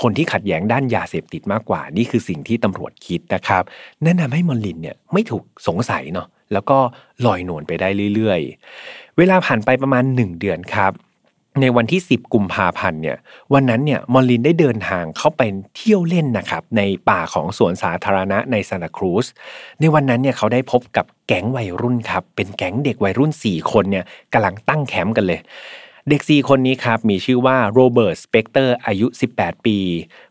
คนที่ขัดแย้งด้านยาเสพติดมากกว่า นี่คือสิ่งที่ตำรวจคิดนะครับนั่นทำให้มอลลินเนี่ยไม่ถูกสงสัยเนาะแล้วก็ลอยนวลไปได้เรื่อยๆ เวลาผ่านไปประมาณ 1 เดือนครับ ในวันที่ 10 กุมภาพันธ์เนี่ยวันนั้นเนี่ยมอลลินได้เดินทางเข้าไปเที่ยวเล่นนะครับในป่าของสวนสาธารณะในซานตาครูสในวันนั้นเนี่ยเขาได้พบกับแก๊งวัยรุ่นครับเป็นแก๊งเด็กวัยรุ่น 4 คนเนี่ยกำลังตั้งแคมป์กันเลย เด็ก 4 คนนี้ครับมีชื่อว่าโรเบิร์ตสเปกเตอร์อายุ 18 ปี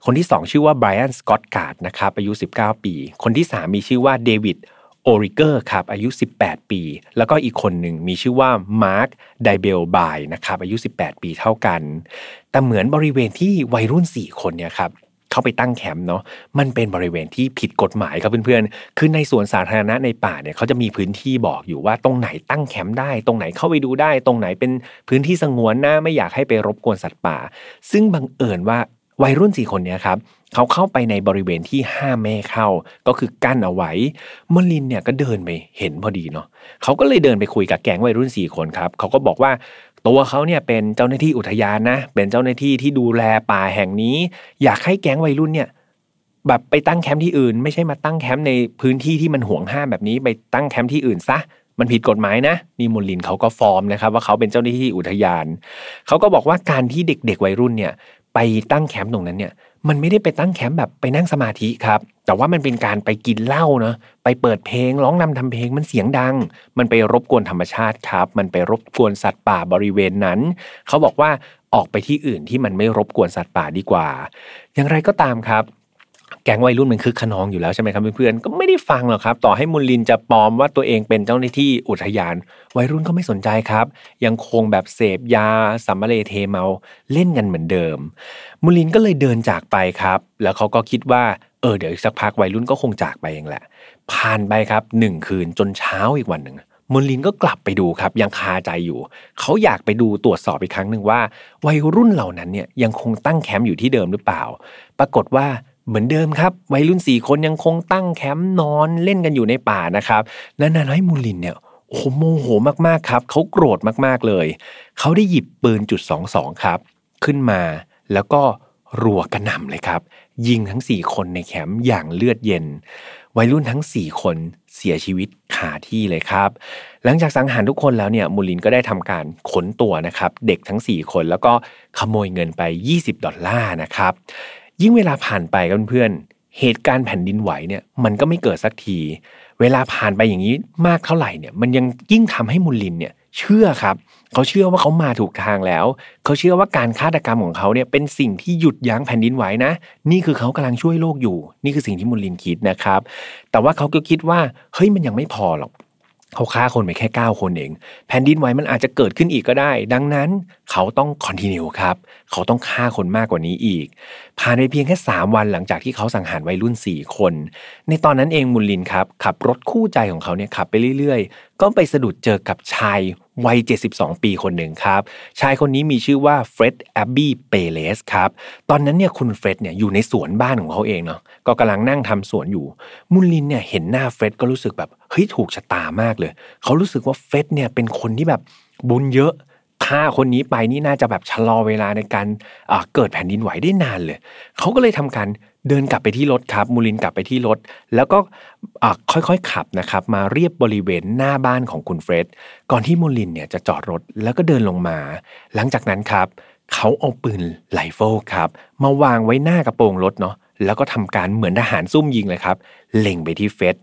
คนที่ 2 ชื่อว่าไบรอันสกอตการ์ดนะครับอายุ 19 ปี คนที่ 3 มีชื่อว่าเดวิด โอริเกอร์ครับอายุ 18 ปี แล้วก็อีกคนหนึ่งมีชื่อว่ามาร์คไดเบลบายนะครับอายุ 18 ปีเท่ากัน แต่เหมือนบริเวณที่วัยรุ่น 4 คนเนี่ยครับเขาไปตั้งแคมป์เนาะมันเป็นบริเวณที่ผิดกฎหมายครับเพื่อนๆ คือในสวนสาธารณะในป่าเนี่ยเขาจะมีพื้นที่บอกอยู่ว่าตรงไหนตั้งแคมป์ได้ ตรงไหนเข้าไปดูได้ ตรงไหนเป็นพื้นที่สงวนนะไม่อยากให้ไปรบกวนสัตว์ป่า ซึ่งบังเอิญว่าวัยรุ่นสี่คนเนี้ครับ เขาเข้าไปในบริเวณที่ห้ามแม่เข้า ก็คือกั้นเอาไว้มลินเนี่ยก็เดินไปเห็นพอดีเนาะเขาก็เลยเดินไปคุยกับแก๊งวัยรุ่นสี่คนครับเขาก็บอกว่าตัวเขาเนี่ยเป็นเจ้าหน้าที่อุทยานนะ เป็นเจ้าหน้าที่ที่ดูแลป่าแห่งนี้ อยากให้แก๊งวัยรุ่นเนี่ยแบบไปตั้งแคมป์ที่อื่น ไม่ใช่มาตั้งแคมป์ในพื้นที่ที่มันหวงห้ามแบบนี้ไปตั้งแคมป์ที่อื่นซะมันผิดกฎหมายนะนี่มูลลินเขาก็ฟอร์มนะครับว่าเขาเป็นเจ้าหน้าที่อุทยาน เขาก็บอกว่าการที่เด็กๆวัยรุ่นเนี่ยไปตั้งแคมป์ตรงนั้นเนี่ย มันไม่ได้ไปตั้งแคมป์แบบไปนั่งสมาธิครับ แต่ว่ามันเป็นการไปกินเหล้าเนาะไปเปิดเพลงร้องรำทำเพลงมันเสียงดัง มันไปรบกวนธรรมชาติครับ มันไปรบกวนสัตว์ป่าบริเวณนั้น เขาบอกว่าออกไปที่อื่นที่มันไม่รบกวนสัตว์ป่าดีกว่า อย่างไรก็ตามครับ แก๊งวัยรุ่นมันคือขนองอยู่แล้วใช่ไหมครับเพื่อนๆก็ไม่ได้ฟังหรอกครับ ต่อให้มุลลินจะปลอมว่าตัวเองเป็นเจ้าหน้าที่อุทยาน วัยรุ่นก็ไม่สนใจครับ ยังคงแบบเสพยาสัมมาเลเทเมาเล่นกันเหมือนเดิม มุลลินก็เลยเดินจากไปครับ แล้วเขาก็คิดว่าเออเดี๋ยวสักพักวัยรุ่นก็คงจากไปเองแหละ ผ่านไปครับหนึ่งคืนจนเช้าอีกวันหนึ่งมุลินก็กลับไปดูครับ ยังคาใจอยู่ เขาอยากไปดูตรวจสอบอีกครั้งหนึ่งว่า วัยรุ่นเหล่านั้นเนี่ยยังคงตั้งแคมป์อยู่ที่เดิมหรือเปล่า ปรากฏว่า เหมือนเดิมครับ วัยรุ่นสี่คนยังคงตั้งแคมป์นอนเล่นกันอยู่ในป่านะครับและนาน้อยมูลินเนี่ยโอ้โมโหมากๆครับ เขาโกรธมากๆเลย เขาได้หยิบปืนจุดสองสองครับ ขึ้นมาแล้วก็รัวกระหน่ำเลยครับ ยิงทั้ง4คนในแคมป์อย่างเลือดเย็น วัยรุ่นทั้ง4คนเสียชีวิตคาที่เลยครับ หลังจากสังหารทุกคนแล้วเนี่ยมูลินก็ได้ทำการขนตัวนะครับ เด็กทั้ง4คนแล้วก็ขโมยเงินไป 20 ดอลลาร์นะครับ ยิ่งเวลาผ่านไปกันเพื่อนเหตุการณ์แผ่นดินไหวเนี่ยมันก็ไม่เกิดสักที เวลาผ่านไปอย่างนี้มากเท่าไหร่เนี่ยมันยังยิ่งทำให้มุลินเนี่ยเชื่อครับ เขาเชื่อว่าเขามาถูกทางแล้ว เขาเชื่อว่าการฆาตกรรมของเขาเนี่ยเป็นสิ่งที่หยุดยั้งแผ่นดินไหวนะ นี่คือเขากำลังช่วยโลกอยู่ นี่คือสิ่งที่มุลินคิดนะครับ แต่ว่าเขาก็คิดว่าเฮ้ยมันยังไม่พอหรอกเขาฆ่าคนไปแค่ 9 คนเอง แผ่นดินไหวมันอาจจะเกิดขึ้นอีกก็ได้ ดังนั้น เขาต้องคอนติเนียครับ เขาต้องฆ่าคนมากกว่านี้อีกผ่านไปเพียงแค่ 3 วันหลังจากที่เขาสังหารวัยรุ่น 4 คน ในตอนนั้นเองมุลลินครับ ขับรถคู่ใจของเขาเนี่ยขับไปเรื่อยๆ ก็ไปสะดุดเจอกับชายวัย 72 ปีคนหนึ่งครับ ชายคนนี้มีชื่อว่าเฟร็ดแอบบี้เปเลสครับ ตอนนั้นเนี่ยคุณเฟร็ดเนี่ยอยู่ในสวนบ้านของเขาเองเนาะก็กำลังนั่งทำสวนอยู่ มุลลินเนี่ยเห็นหน้าเฟร็ดก็รู้สึกแบบเฮ้ยถูกชะตามากเลย เขารู้สึกว่าเฟร็ดเนี่ยเป็นคนที่แบบบุญเยอะ ฆ่าคนนี้ไปนี่น่าจะแบบชะลอเวลาในการเกิดแผ่นดินไหวได้นานเลย เขาก็เลยทำการเดินกลับไปที่รถครับ มุลลินกลับไปที่รถ แล้วก็ค่อยๆขับนะครับ มาเลียบบริเวณหน้าบ้านของคุณเฟร็ดก่อนที่มุลลินเนี่ยจะจอดรถแล้วก็เดินลงมา หลังจากนั้นครับเขาเอาปืนไรเฟิลครับมาวางไว้หน้ากระโปรงรถเนาะแล้วก็ทำการเหมือนทหารซุ่มยิงเลยครับเล็งไปที่เฟร็ด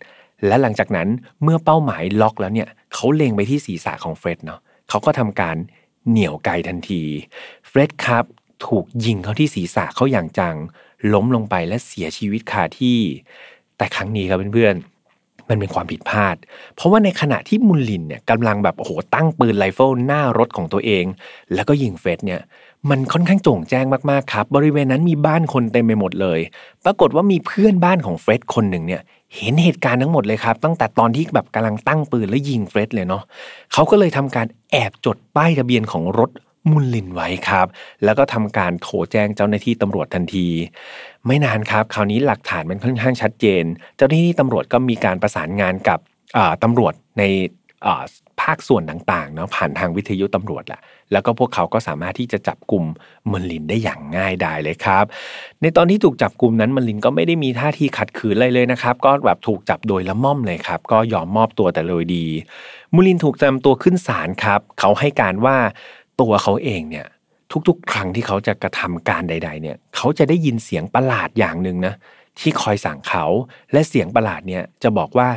และหลังจากนั้นเมื่อเป้าหมายล็อกแล้วเนี่ยเขาเล็งไปที่ศีรษะของเฟร็ดเนาะเขาก็ทำการ เหนี่ยวไกทันที เฟร็ดครับถูกยิงเข้าที่ศีรษะเขาอย่างจัง ล้มลงไปและเสียชีวิตคาที่ แต่ครั้งนี้ครับเพื่อนๆ มันเป็นความผิดพลาด เพราะว่าในขณะที่มุลลินเนี่ยกำลังแบบโอ้โหตั้งปืนไรเฟิลหน้ารถของตัวเอง แล้วก็ยิงเฟร็ดเนี่ยมันค่อนข้างโจ่งแจ้งมากๆครับ บริเวณนั้นมีบ้านคนเต็มไปหมดเลย ปรากฏว่ามีเพื่อนบ้านของเฟร็ดคนหนึ่งเนี่ย เห็นเหตุการณ์ทั้งหมดเลยครับ ตั้งแต่ตอนที่แบบกำลังตั้งปืนแล้วยิงเฟร็ดเลยเนาะเขาก็เลยทำการแอบจดป้ายทะเบียนของรถมุลลินไว้ครับ แล้วก็ทำการโทรแจ้งเจ้าหน้าที่ตำรวจทันที ไม่นานครับ คราวนี้หลักฐานมันค่อนข้างชัดเจน เจ้าหน้าที่ตำรวจก็มีการประสานงานกับตำรวจใน ภาคส่วนต่างๆเนาะผ่านทางวิทยุตำรวจแหละแล้วก็พวกเขาก็สามารถที่จะจับกลุ่มมลินได้อย่างง่ายดายเลยครับ ในตอนที่ถูกจับกลุ่มนั้นมลินก็ไม่ได้มีท่าทีขัดขืนอะไรเลยนะครับ ก็แบบถูกจับโดยละม่อมเลยครับ ก็ยอมมอบตัวแต่โดยดีมุลินถูกนำตัวขึ้นศาลครับ เขาให้การว่าตัวเขาเองเนี่ยทุกๆ ครั้งที่เขาจะกระทำการใด ๆ เนี่ย เขาจะได้ยินเสียงประหลาดอย่างหนึ่งนะที่คอยสั่งเขาและเสียงประหลาดเนี่ยจะบอกว่า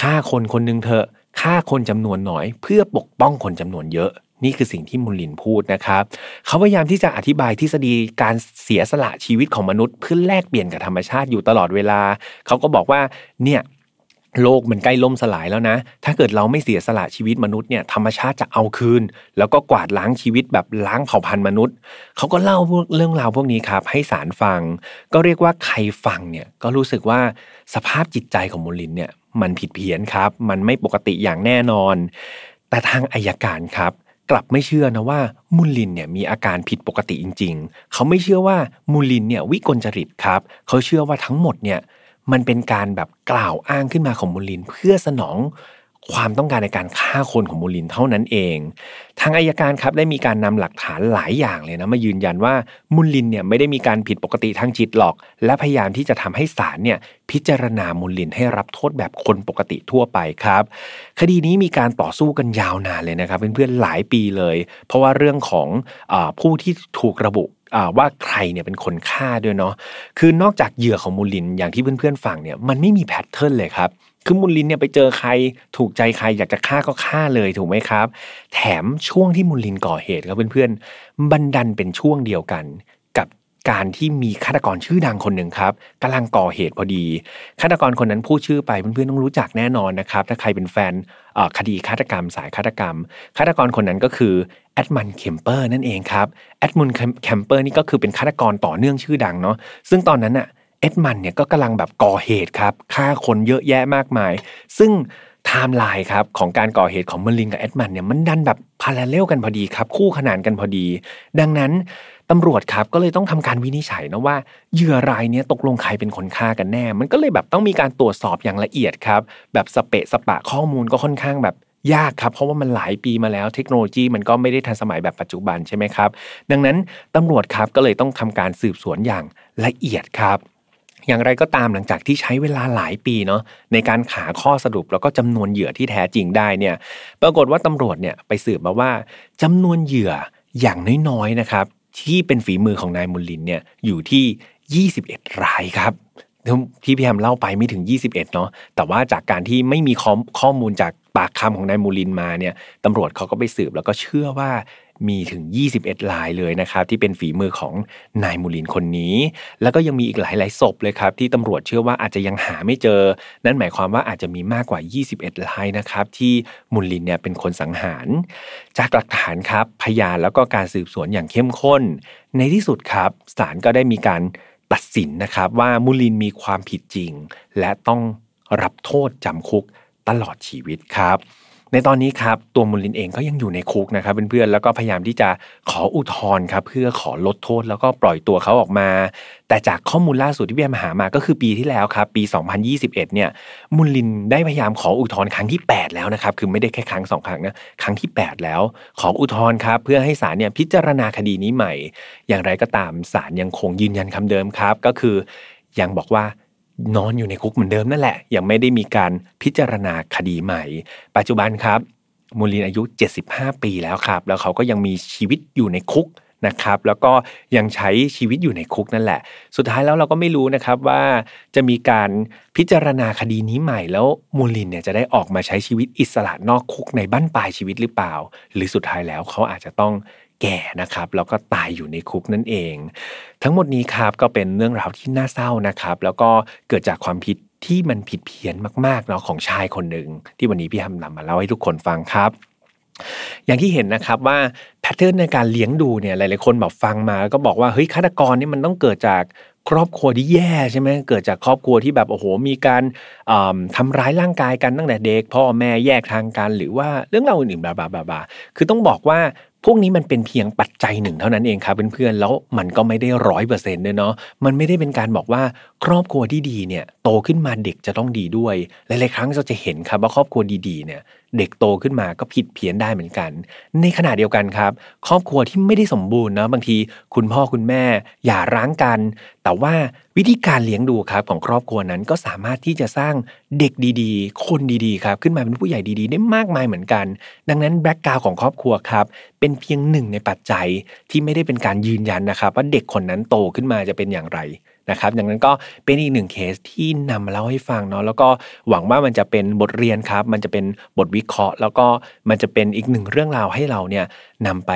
ฆ่าคนคนหนึ่งเถอะ ฆ่าคนจำนวนน้อย เพื่อปกป้องคนจำนวนเยอะ นี่คือสิ่งที่มุลินพูดนะครับ เขาพยายามที่จะอธิบายทฤษฎีการเสียสละชีวิตของมนุษย์ เพื่อแลกเปลี่ยนกับธรรมชาติอยู่ตลอดเวลา เขาก็บอกว่าเนี่ยโลกมันใกล้ล่มสลายแล้วนะ ถ้าเกิดเราไม่เสียสละชีวิตมนุษย์เนี่ยธรรมชาติจะเอาคืน แล้วก็กวาดล้างชีวิตแบบล้างเผ่าพันธุ์มนุษย์ เขาก็เล่าเรื่องราวพวกนี้ครับ ให้สารฟัง ก็เรียกว่าใครฟังเนี่ยก็รู้สึกว่าสภาพจิตใจของมูลินเนี่ย มันผิดเพี้ยนครับ มันไม่ปกติอย่างแน่นอน แต่ทางอายการครับ กลับไม่เชื่อนะว่ามูลินเนี่ยมีอาการผิดปกติจริง ๆ เขาไม่เชื่อว่ามูลินเนี่ยวิกลจริตครับ เขาเชื่อว่าทั้งหมดเนี่ยมันเป็นการแบบกล่าวอ้างขึ้นมาของมูลินเพื่อสนอง ความต้องการในการฆ่าคนของมูลินเท่านั้นเอง ทางอายการครับได้มีการนำหลักฐานหลายอย่างเลยนะมายืนยันว่ามูลินเนี่ยไม่ได้มีการผิดปกติทางจิตหรอก และพยายามที่จะทำให้ศาลเนี่ยพิจารณามูลินให้รับโทษแบบคนปกติทั่วไปครับ คดีนี้มีการต่อสู้กันยาวนานเลยนะครับเพื่อนๆหลายปีเลย เพราะว่าเรื่องของอผู้ที่ถูกระบุว่าใครเนี่ยเป็นคนฆ่าด้วยเนาะ คือนอกจากเหยื่อของมูลินอย่างที่เพื่อนๆฟังเนี่ยมันไม่มีแพทเทิร์นเลยครับ คือมุลลินเนี่ยไปเจอใครถูกใจใครอยากจะฆ่าก็ฆ่าเลยถูกไหมครับ แถมช่วงที่มุลลินก่อเหตุครับเพื่อนๆมันดันเป็นช่วงเดียวกันกับการที่มีฆาตกรชื่อดังคนหนึ่งครับกำลังก่อเหตุพอดีฆาตกรคนนั้นพูดชื่อไปเพื่อนๆต้องรู้จักแน่นอนนะครับ ถ้าใครเป็นแฟนคดีฆาตกรรมสายฆาตกรรมฆาตกรคนนั้นก็คือเอ็ดมันด์เคมเปอร์นั่นเองครับเอ็ดมันด์เคมเปอร์นี่ก็คือเป็นฆาตกรต่อเนื่องชื่อดังเนาะซึ่งตอนนั้นอะ เอ็ดมันด์เนี่ยก็กำลังแบบก่อเหตุครับฆ่าคนเยอะแยะมากมาย ซึ่งไทม์ไลน์ครับของการก่อเหตุของมุลลินกับเอ็ดมันด์เนี่ยมันดันแบบ parallel กันพอดีครับ คู่ขนานกันพอดี ดังนั้นตำรวจครับก็เลยต้องทำการวินิจฉัยนะว่าเหยื่อรายนี้ตกลงใครเป็นคนฆ่ากันแน่ มันก็เลยแบบต้องมีการตรวจสอบอย่างละเอียดครับ แบบสเปะสปะข้อมูลก็ค่อนข้างแบบยากครับ เพราะว่ามันหลายปีมาแล้วเทคโนโลยีมันก็ไม่ได้ทันสมัยแบบปัจจุบันใช่ไหมครับ ดังนั้นตำรวจครับก็เลยต้องทำการสืบสวนอย่างละเอียดครับ อย่างไรก็ตามหลังจากที่ใช้เวลาหลายปีเนาะในการหาข้อสรุปแล้วก็จำนวนเหยื่อที่แท้จริงได้เนี่ย ปรากฏว่าตำรวจเนี่ยไปสืบมาว่าจำนวนเหยื่ออย่างน้อยๆนะครับ ที่เป็นฝีมือของนายมุลลินเนี่ยอยู่ที่ 21 รายครับที่พี่แฮมเล่าไปไม่ถึง 21 เนาะแต่ว่าจากการที่ไม่มีข้อข้อมูลจากปากคำของนายมูลินมาเนี่ยตำรวจเขาก็ไปสืบแล้วก็เชื่อว่า มีถึง 21ลายเลยนะครับ ที่เป็นฝีมือของนายมูลินคนนี้ แล้วก็ยังมีอีกหลายหลายศพเลยครับ ที่ตำรวจเชื่อว่าอาจจะยังหาไม่เจอ นั่นหมายความว่าอาจจะมีมากกว่า 21ลายนะครับ ที่มูลินเนี่ยเป็นคนสังหาร จากหลักฐานครับพยานแล้วก็การสืบสวนอย่างเข้มข้น ในที่สุดครับศาลก็ได้มีการตัดสินนะครับว่ามูลินมีความผิดจริง และต้องรับโทษจำคุกตลอดชีวิตครับ ในตอนนี้ครับตัวมูลินเองก็ยังอยู่ในคุกนะครับเพื่อนๆแล้วก็พยายามที่จะขออุทธรณ์ครับเพื่อขอลดโทษแล้วก็ปล่อยตัวเขาออกมา แต่จากข้อมูลล่าสุดที่พี่แอมหามาก็คือปีที่แล้วครับปี 2021 เนี่ยมูลินได้พยายามขออุทธรณ์ครั้งที่ 8 แล้วนะครับคือไม่ได้แค่ครั้งสองครั้งนะครั้งที่ 8 แล้ว ขออุทธรณ์ครับเพื่อให้ศาลเนี่ยพิจารณาคดีนี้ใหม่ อย่างไรก็ตามศาลยังคงยืนยันคำเดิมครับ ก็คือยังบอกว่า นอนอยู่ในคุกเหมือนเดิมนั่นแหละ ยังไม่ได้มีการพิจารณาคดีใหม่ ปัจจุบันครับ มูลินอายุ 75 ปีแล้วครับ แล้วเขาก็ยังมีชีวิตอยู่ในคุกนะครับ แล้วก็ยังใช้ชีวิตอยู่ในคุกนั่นแหละ สุดท้ายแล้วเราก็ไม่รู้นะครับว่าจะมีการพิจารณาคดีนี้ใหม่ แล้วมูลินเนี่ยจะได้ออกมาใช้ชีวิตอิสระนอกคุกในบ้านปลายชีวิตหรือเปล่า หรือสุดท้ายแล้วเขาอาจจะต้อง แก่นะครับแล้วก็ตายอยู่ในคุกนั่นเอง ทั้งหมดนี้ครับก็เป็นเรื่องราวที่น่าเศร้านะครับ แล้วก็เกิดจากความผิดที่มันผิดเพี้ยนมากๆเนาะของชายคนหนึ่งที่วันนี้พี่ทำนำมาเล่าให้ทุกคนฟังครับอย่างที่เห็นนะครับว่าแพทเทิร์นในการเลี้ยงดูเนี่ยหลาย ๆ คนแบบฟังมาก็บอกว่าเฮ้ยฆาตกรนี่มันต้องเกิดจากครอบครัวที่แย่ใช่ไหมเกิดจากครอบครัวที่แบบโอ้โหมีการทำร้ายร่างกายกันตั้งแต่เด็กพ่อแม่แยกทางกันหรือว่าเรื่องราวอื่นๆบาบาบาคือต้องบอกว่า พวกนี้มันเป็นเพียงปัจจัยหนึ่งเท่านั้นเองครับเพื่อนๆแล้วมันก็ไม่ได้ร้อยเปอร์เซ็นต์เนาะมันไม่ได้เป็นการบอกว่าครอบครัวที่ดีเนี่ยโตขึ้นมาเด็กจะต้องดีด้วยหลายๆครั้งเราจะเห็นครับว่าครอบครัวดีๆเนี่ย เด็กโตขึ้นมาก็ผิดเพี้ยนได้เหมือนกัน ในขณะเดียวกันครับ ครอบครัวที่ไม่ได้สมบูรณ์นะบางที คุณพ่อคุณแม่อย่าร้างกัน แต่ว่าวิธีการเลี้ยงดูครับของครอบครัวนั้นก็สามารถที่จะสร้างเด็กดีๆ คนดีๆครับขึ้นมาเป็นผู้ใหญ่ดีๆ ได้มากมายเหมือนกัน ดังนั้น background ของครอบครัวครับเป็นเพียงหนึ่งในปัจจัยที่ไม่ได้เป็นการยืนยันนะครับ ว่าเด็กคนนั้นโตขึ้นมาจะเป็นอย่างไร นะครับดังนั้นก็เป็นอีกหนึ่งเคสที่นำมาเล่าให้ฟังเนาะแล้วก็หวังว่ามันจะเป็นบทเรียนครับ มันจะเป็นบทวิเคราะห์ แล้วก็มันจะเป็นอีกหนึ่งเรื่องราวให้เราเนี่ยนำไป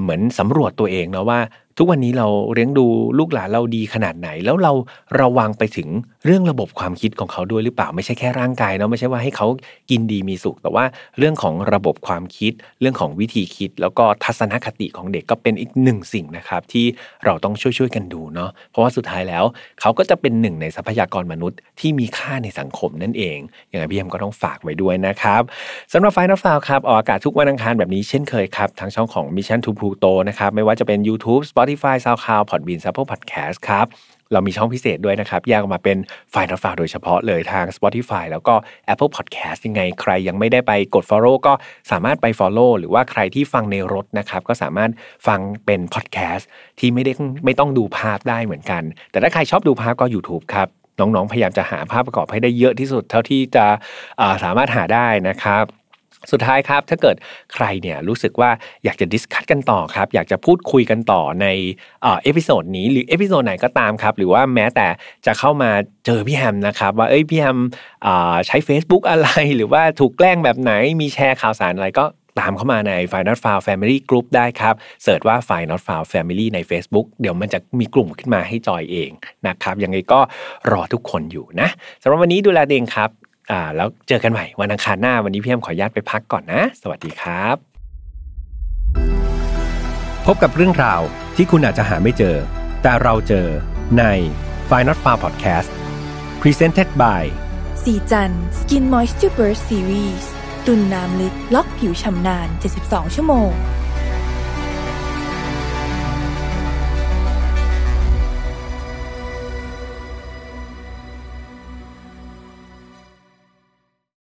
เหมือนสำรวจตัวเองเนาะว่า ทุกวันนี้เราเลี้ยงดูลูกหลานเราดีขนาดไหน แล้วเราระวังไปถึงเรื่องระบบความคิดของเขาด้วยหรือเปล่าไม่ใช่แค่ร่างกายเนาะไม่ใช่ว่าให้เขากินดีมีสุข แต่ว่าเรื่องของระบบความคิด เรื่องของวิธีคิด แล้วก็ทัศนคติของเด็กก็เป็นอีกหนึ่งสิ่งนะครับ ที่เราต้องช่วยๆกันดูเนาะเพราะว่าสุดท้ายแล้วเขาก็จะเป็นหนึ่งในทรัพยากรมนุษย์ที่มีค่าในสังคมนั่นเองอย่างไรพี่เอ็มก็ต้องฝากไว้ด้วยนะครับสำหรับไฟนอฟาวครับออกอากาศทุกวันอังคารแบบนี้เช่นเคยครับทางช่องของ Mission to Pluto นะครับไม่ว่าจะเป็น YouTube Spotify Spotify SoundCloud Podbean Apple Podcast ครับเรามีช่องพิเศษด้วยนะครับ แยกออกมาเป็นไฟล์นอตฟาโดยเฉพาะเลยทาง Spotify แล้วก็ Apple Podcast ยังไงใครยังไม่ได้ไปกด Follow ก็สามารถไป Follow หรือว่าใครที่ฟังในรถนะครับ ก็สามารถฟังเป็น Podcast ที่ไม่ได้ไม่ต้องดูภาพได้เหมือนกัน แต่ถ้าใครชอบดูภาพก็ YouTube ครับ น้องๆ พยายามจะหาภาพประกอบให้ได้เยอะที่สุด เท่าที่จะสามารถหาได้นะครับ สุดท้ายครับถ้าเกิดใครเนี่ยรู้สึกว่าอยากจะดิสคัตกันต่อครับ อยากจะพูดคุยกันต่อในepisode นี้หรือ episode ไหนก็ตามครับ หรือว่าแม้แต่จะเข้ามาเจอพี่แฮมนะครับ ว่าเอ้ยพี่แฮมใช้ Facebook อะไร หรือว่าถูกแกล้งแบบไหนมีแชร์ข่าวสารอะไรก็ตามเข้ามาใน f i n a l f i l e Family Group ได้ครับเสิร์ชว่า f i n a l f i l e Family ใน Facebook เดี๋ยวมันจะมีกลุ่มขึ้นมาให้จอยเองนะครับยังไงก็รอทุกคนอยู่นะสำหรับวันนี้ดูแลตัวเองครับ อ่า แล้วเจอกันใหม่วันอังคารหน้าวันนี้พี่แฮมขออนุญาตไปพักก่อนนะ สวัสดีครับ พบกับเรื่องราวที่คุณอาจจะหาไม่เจอ แต่เราเจอใน f i n a l f a r Podcast Presented by สีจัน Skin Moisture Burst Series ตุนน้ำลึกล็อกผิวชำนาน 72 ชั่วโมง